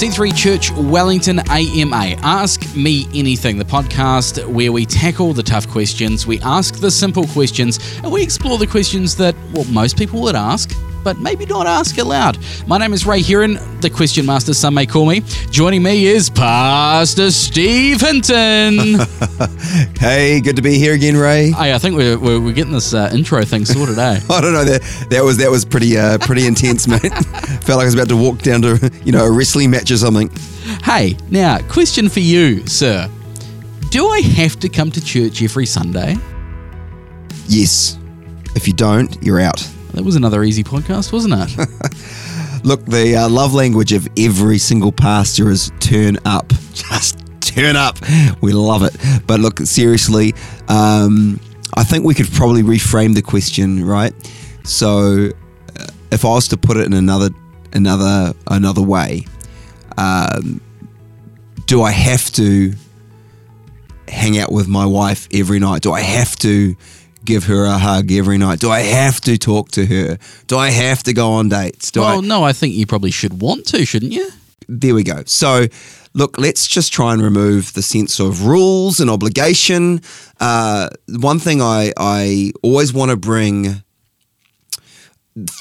C3 Church Wellington AMA. Ask Me Anything, the podcast where we tackle the tough questions, we ask the simple questions, and we explore the questions that, well, most people would ask, but maybe not ask it aloud. My name is Ray Heron, the question master, some may call me. Joining me is Pastor Steve Hinton. hey, good to be here again, Ray. Hey, I think we're, we're, we're getting this uh, intro thing sorted, eh? I don't know that that was that was pretty uh, pretty intense, mate. Felt like I was about to walk down to you know a wrestling match or something. Hey, now question for you, sir. Do I have to come to church every Sunday? Yes. If you don't, you're out. That was another easy podcast, wasn't it? Look, the uh, love language of every single pastor is turn up. Just turn up. We love it. But look, seriously, um, I think we could probably reframe the question, right? So, uh, if I was to put it in another another another way, um, do I have to hang out with my wife every night? Do I have to give her a hug every night? Do I have to talk to her? Do I have to go on dates? Do well, I? no, I think you probably should want to, shouldn't you? There we go. So, look, let's just try and remove the sense of rules and obligation. Uh, one thing I I always want to bring.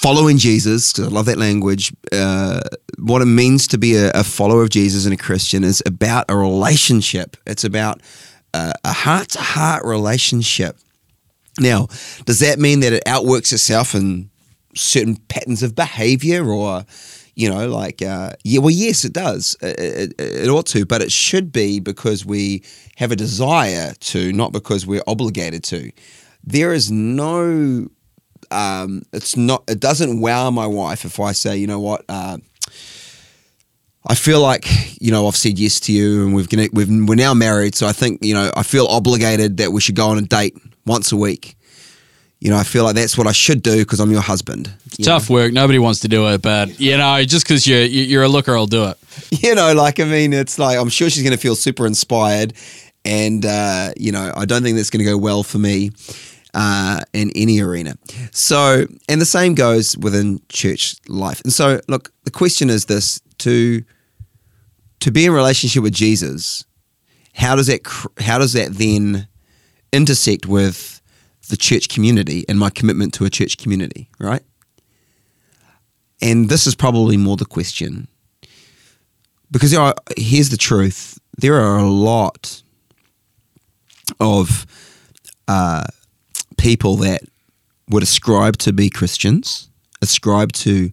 Following Jesus, because I love that language. Uh, what it means to be a, a follower of Jesus and a Christian is about a relationship. It's about uh, a heart to heart relationship. Now, does that mean that it outworks itself in certain patterns of behavior or, you know, like, uh, yeah, well, yes, it does. It, it, it, ought to, but it should be because we have a desire to, not because we're obligated to. There is no, um, it's not, it doesn't wow my wife if I say, you know what, uh, I feel like you know I've said yes to you, and we've, we've we're now married. So I think you know I feel obligated that we should go on a date once a week. You know, I feel like that's what I should do because I'm your husband. You Tough know? work. Nobody wants to do it, but you know, just because you're you're a looker, I'll do it. You know, like I mean, it's like I'm sure she's going to feel super inspired, and uh, you know, I don't think that's going to go well for me uh, in any arena. So, and the same goes within church life. And so, look, the question is this: to to be in relationship with Jesus, how does that how does that then intersect with the church community and my commitment to a church community, right? And this is probably more the question. Because are, here's the truth there are a lot of uh, people that would ascribe to be Christians, ascribe to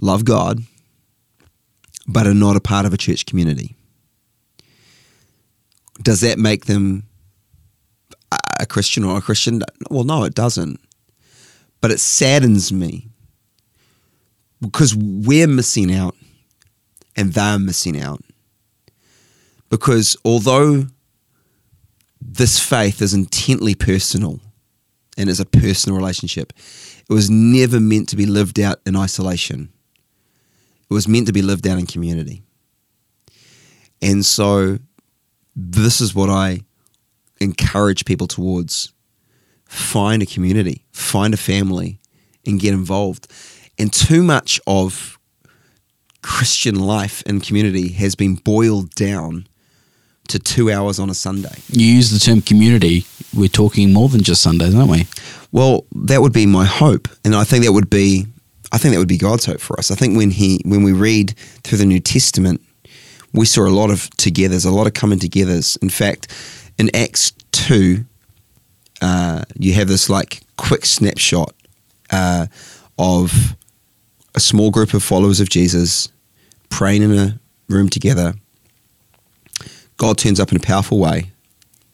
love God, but are not a part of a church community. Does that make them a Christian or a Christian? Well, no, it doesn't. But it saddens me because we're missing out and they're missing out. Because although this faith is intently personal and is a personal relationship, it was never meant to be lived out in isolation. It was meant to be lived out in community. And so, this is what I encourage people towards find a community, find a family, and get involved. And too much of Christian life and community has been boiled down to two hours on a Sunday. You use the term community. We're talking more than just Sundays, aren't we? Well, that would be my hope, and I think that would be, I think that would be God's hope for us. I think when he, when we read through the New Testament, we saw a lot of togethers, a lot of coming togethers. In fact, in Acts 2, uh, you have this like quick snapshot uh, of a small group of followers of Jesus praying in a room together. God turns up in a powerful way.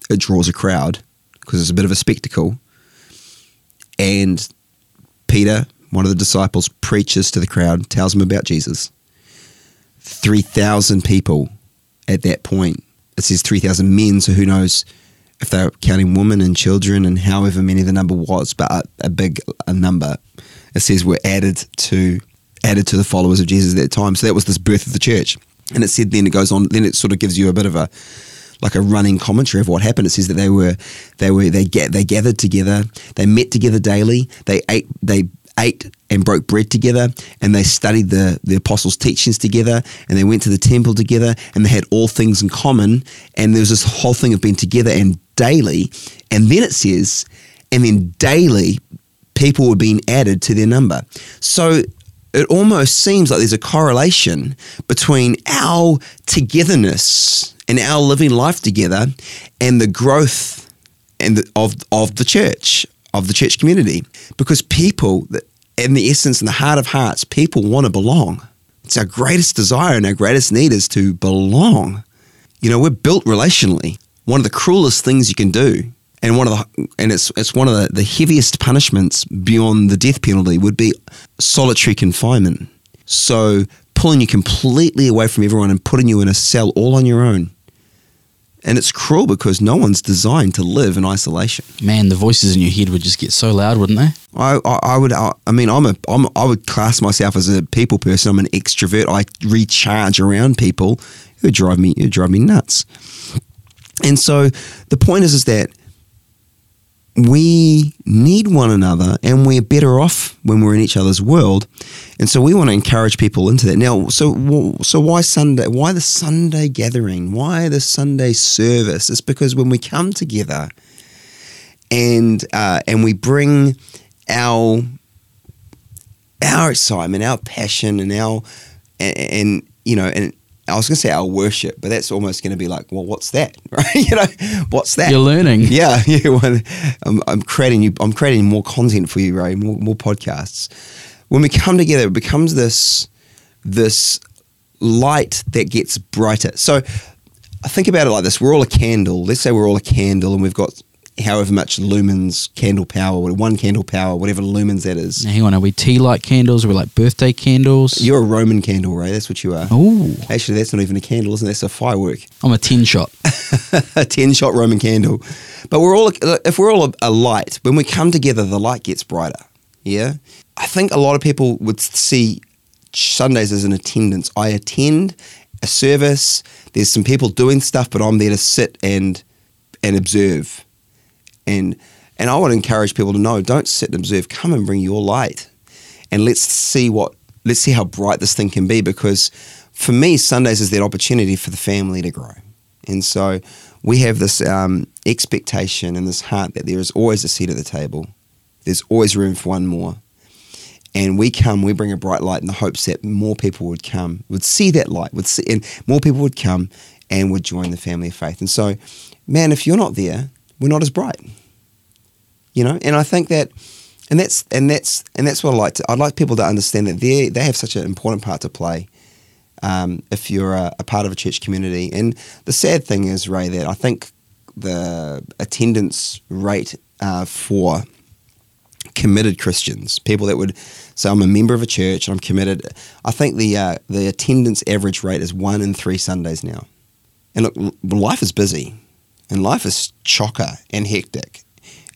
It draws a crowd because it's a bit of a spectacle. And Peter, one of the disciples, preaches to the crowd, tells them about Jesus. 3,000 people at that point. It says 3,000 men, so who knows if they're counting women and children and however many the number was, but a, a big a number. It says were added to added to the followers of Jesus at that time. So that was this birth of the church. And it said then it goes on, then it sort of gives you a bit of a like a running commentary of what happened. It says that they were they were they get they gathered together, they met together daily, they ate they ate and broke bread together and they studied the, the apostles' teachings together and they went to the temple together and they had all things in common. And there was this whole thing of being together and daily. And then it says, and then daily people were being added to their number. So it almost seems like there's a correlation between our togetherness and our living life together and the growth and the, of of the church of the church community because people in the essence in the heart of hearts people want to belong it's our greatest desire and our greatest need is to belong you know we're built relationally one of the cruelest things you can do and one of the and it's it's one of the, the heaviest punishments beyond the death penalty would be solitary confinement. So pulling you completely away from everyone and putting you in a cell all on your own. And it's cruel because no one's designed to live in isolation. Man, the voices in your head would just get so loud, wouldn't they? I, I, I would I, I mean I'm a I'm, I would class myself as a people person. I'm an extrovert. I recharge around people who drive me who drive me nuts. And so the point is is that we need one another and we're better off when we're in each other's world. And so we want to encourage people into that. Now, so so why Sunday? Why the Sunday gathering? Why the Sunday service? It's because when we come together and uh, and we bring our our excitement, our passion, and our and, and you know and I was going to say our worship, but that's almost going to be like, well, what's that, right? you know, what's that? You're learning. Yeah, yeah. Well, I'm, I'm creating you. I'm creating more content for you, Ray. More, more podcasts. When we come together, it becomes this this light that gets brighter. So I think about it like this: we're all a candle. Let's say we're all a candle, and we've got however much lumens candle power, one candle power, whatever lumens that is. Now, hang on, are we tea light candles? Are we like birthday candles? You're a Roman candle, right? That's what you are. Oh, Actually, that's not even a candle, isn't it? That's a firework. I'm a 10 shot. a 10 shot Roman candle. But we're all, if we're all a, a light, when we come together, the light gets brighter. Yeah. I think a lot of people would see Sundays as an attendance. I attend a service, there's some people doing stuff, but I'm there to sit and and observe and and I to encourage people to know, don't sit and observe. Come and bring your light, and let's see what let's see how bright this thing can be. Because for me, Sundays is that opportunity for the family to grow, and so we have this um, expectation and this heart that there is always a seat at the table. There's always room for one more. And we come, we bring a bright light in the hopes that more people would come, would see that light, would see, and more people would come and would join the family of faith. And so, man, if you're not there, we're not as bright. You know, and I think that, and that's and that's and that's what I like. To, I'd like people to understand that they they have such an important part to play. Um, if you're a, a, part of a church community, and the sad thing is, Ray, that I think the attendance rate uh, for committed Christians, people that would say, "I'm a member of a church and I'm committed," I think the uh, the attendance average rate is one in three Sundays now. And look, life is busy and life is chocker and hectic.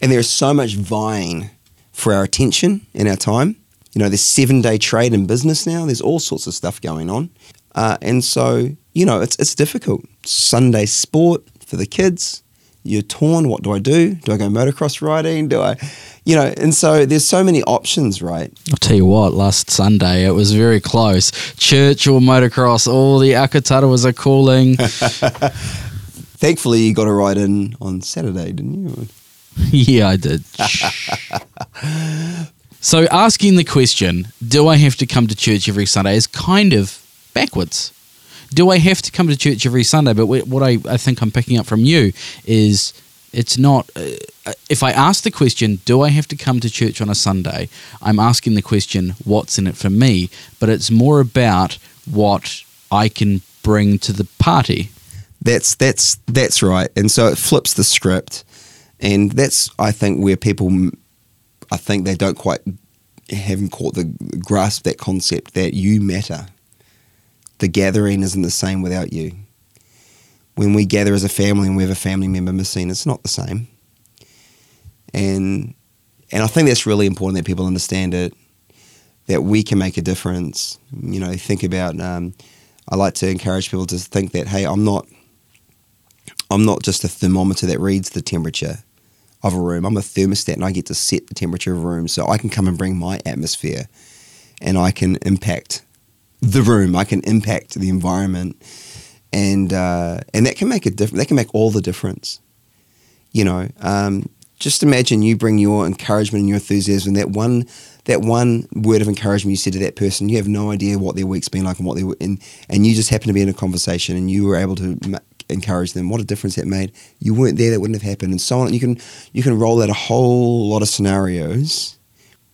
And there's so much vying for our attention and our time. You know, there's seven day trade in business now. There's all sorts of stuff going on. Uh, and so, you know, it's, it's difficult. Sunday sport for the kids. You're torn. What do I do? Do I go motocross riding? Do I, you know, and so there's so many options, right? I'll tell you what, last Sunday it was very close. Church or motocross, all the Akatarawas are calling. Thankfully, you got a ride in on Saturday, didn't you? yeah, I did. so asking the question, do I have to come to church every Sunday is kind of backwards. Do I have to come to church every Sunday? But what I, I think I'm picking up from you is it's not. Uh, if I ask the question, do I have to come to church on a Sunday? I'm asking the question, what's in it for me? But it's more about what I can bring to the party. That's that's that's right, and so it flips the script, and that's I think where people, I think they don't quite haven't caught the grasp that concept that you matter. The gathering isn't the same without you. When we gather as a family and we have a family member missing, it's not the same. And and I think that's really important that people understand it, that we can make a difference. You know, think about. Um, I like to encourage people to think that, hey, I'm not I'm not just a thermometer that reads the temperature. of a room. I'm a thermostat and I get to set the temperature of a room so I can come and bring my atmosphere and I can impact the room. I can impact the environment, and uh, and that can make a difference. That can make all the difference. You know, um, just imagine you bring your encouragement and your enthusiasm. That one, that one word of encouragement you said to that person. You have no idea what their week's been like and what they and and you just happen to be in a conversation and you were able to. Encourage them. What a difference that made. You weren't there, that wouldn't have happened, and so on. You can you can roll out a whole lot of scenarios.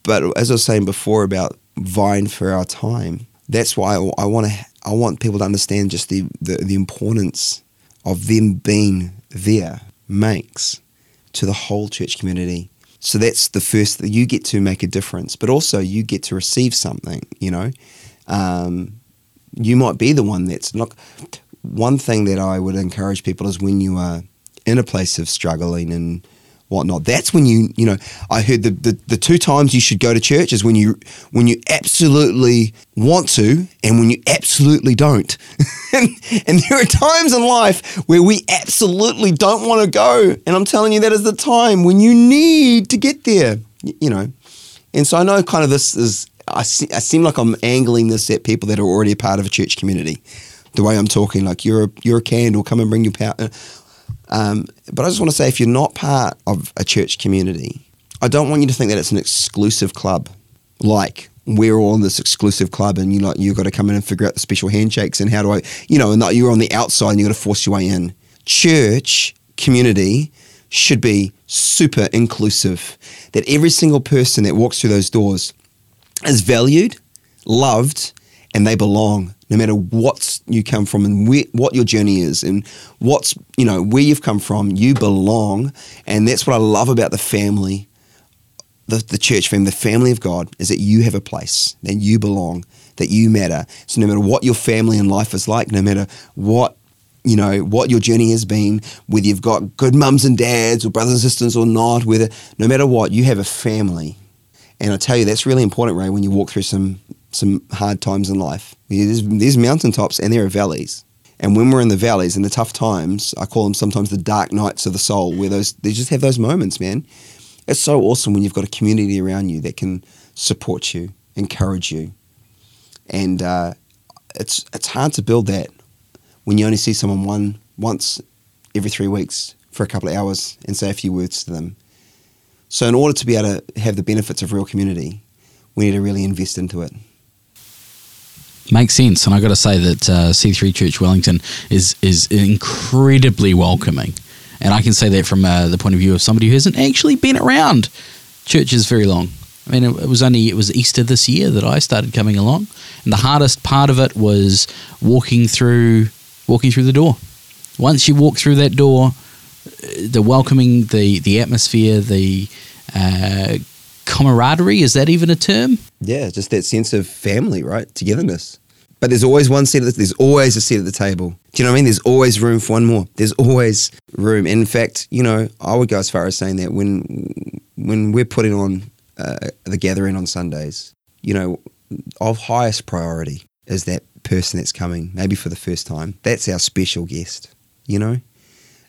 But as I was saying before about vying for our time, that's why I, I want to. I want people to understand just the, the, the importance of them being there makes to the whole church community. So that's the first that you get to make a difference, but also you get to receive something. You know, um, you might be the one that's not. One thing that I would encourage people is when you are in a place of struggling and whatnot. That's when you, you know, I heard the, the, the two times you should go to church is when you when you absolutely want to and when you absolutely don't. and, and there are times in life where we absolutely don't want to go. And I'm telling you, that is the time when you need to get there, you know. And so I know kind of this is, I, I seem like I'm angling this at people that are already a part of a church community. The way I'm talking, like you're a, you're a candle, come and bring your power um, but I just want to say, if you're not part of a church community, I don't want you to think that it's an exclusive club, like we're all in this exclusive club, and you like you've got to come in and figure out the special handshakes and how do I, you know, and that you're on the outside and you've got to force your way in. Church community should be super inclusive. That every single person that walks through those doors is valued, loved, and they belong no matter what you come from and where, what your journey is and what's you know where you've come from you belong. And that's what i love about the family the, the church family the family of god is that you have a place that you belong that you matter. So no matter what your family and life is like no matter what you know what your journey has been whether you've got good mums and dads or brothers and sisters or not whether no matter what you have a family and i tell you that's really important ray when you walk through some some hard times in life. There's, there's mountaintops and there are valleys. And when we're in the valleys and the tough times, I call them sometimes the dark nights of the soul, where those they just have those moments, man. It's so awesome when you've got a community around you that can support you, encourage you, and uh, it's it's hard to build that when you only see someone one once every three weeks for a couple of hours and say a few words to them. So, in order to be able to have the benefits of real community, we need to really invest into it. Makes sense, and I got to say that uh, C3 Church Wellington is is incredibly welcoming, and I can say that from uh, the point of view of somebody who hasn't actually been around churches very long. I mean, it, it was only it was Easter this year that I started coming along, and the hardest part of it was walking through walking through the door. Once you walk through that door, the welcoming, the the atmosphere, the uh, camaraderie. Is that even a term? Yeah, just that sense of family, right? Togetherness. But there's always one seat. At the, there's always a seat at the table. Do you know what I mean? There's always room for one more. There's always room. In fact, you know, I would go as far as saying that when when we're putting on uh, the gathering on Sundays, you know, of highest priority is that person that's coming, maybe for the first time. That's our special guest. You know,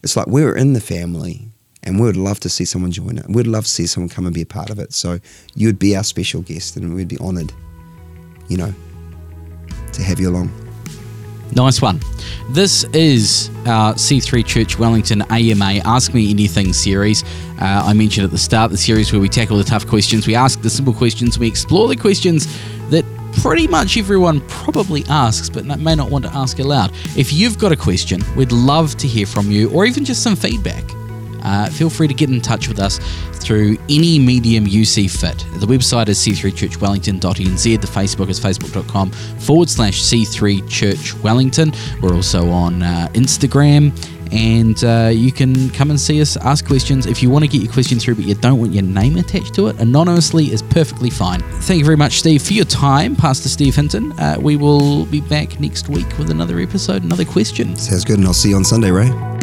it's like we're in the family and we would love to see someone join it. We'd love to see someone come and be a part of it. So you'd be our special guest, and we'd be honoured, you know, to have you along. Nice one. This is our C3 Church Wellington AMA Ask Me Anything series. Uh, I mentioned at the start the series where we tackle the tough questions, we ask the simple questions, we explore the questions that pretty much everyone probably asks, but may not want to ask aloud. If you've got a question, we'd love to hear from you, or even just some feedback uh, feel free to get in touch with us through any medium you see fit. The website is c3churchwellington.nz. The Facebook is facebook.com forward slash c3churchwellington. We're also on uh, Instagram and uh, you can come and see us ask questions. If you want to get your question through but you don't want your name attached to it anonymously is perfectly fine. Thank you very much steve for your time pastor steve hinton. Uh, we will be back next week with another episode another question. Sounds good and i'll see you on sunday ray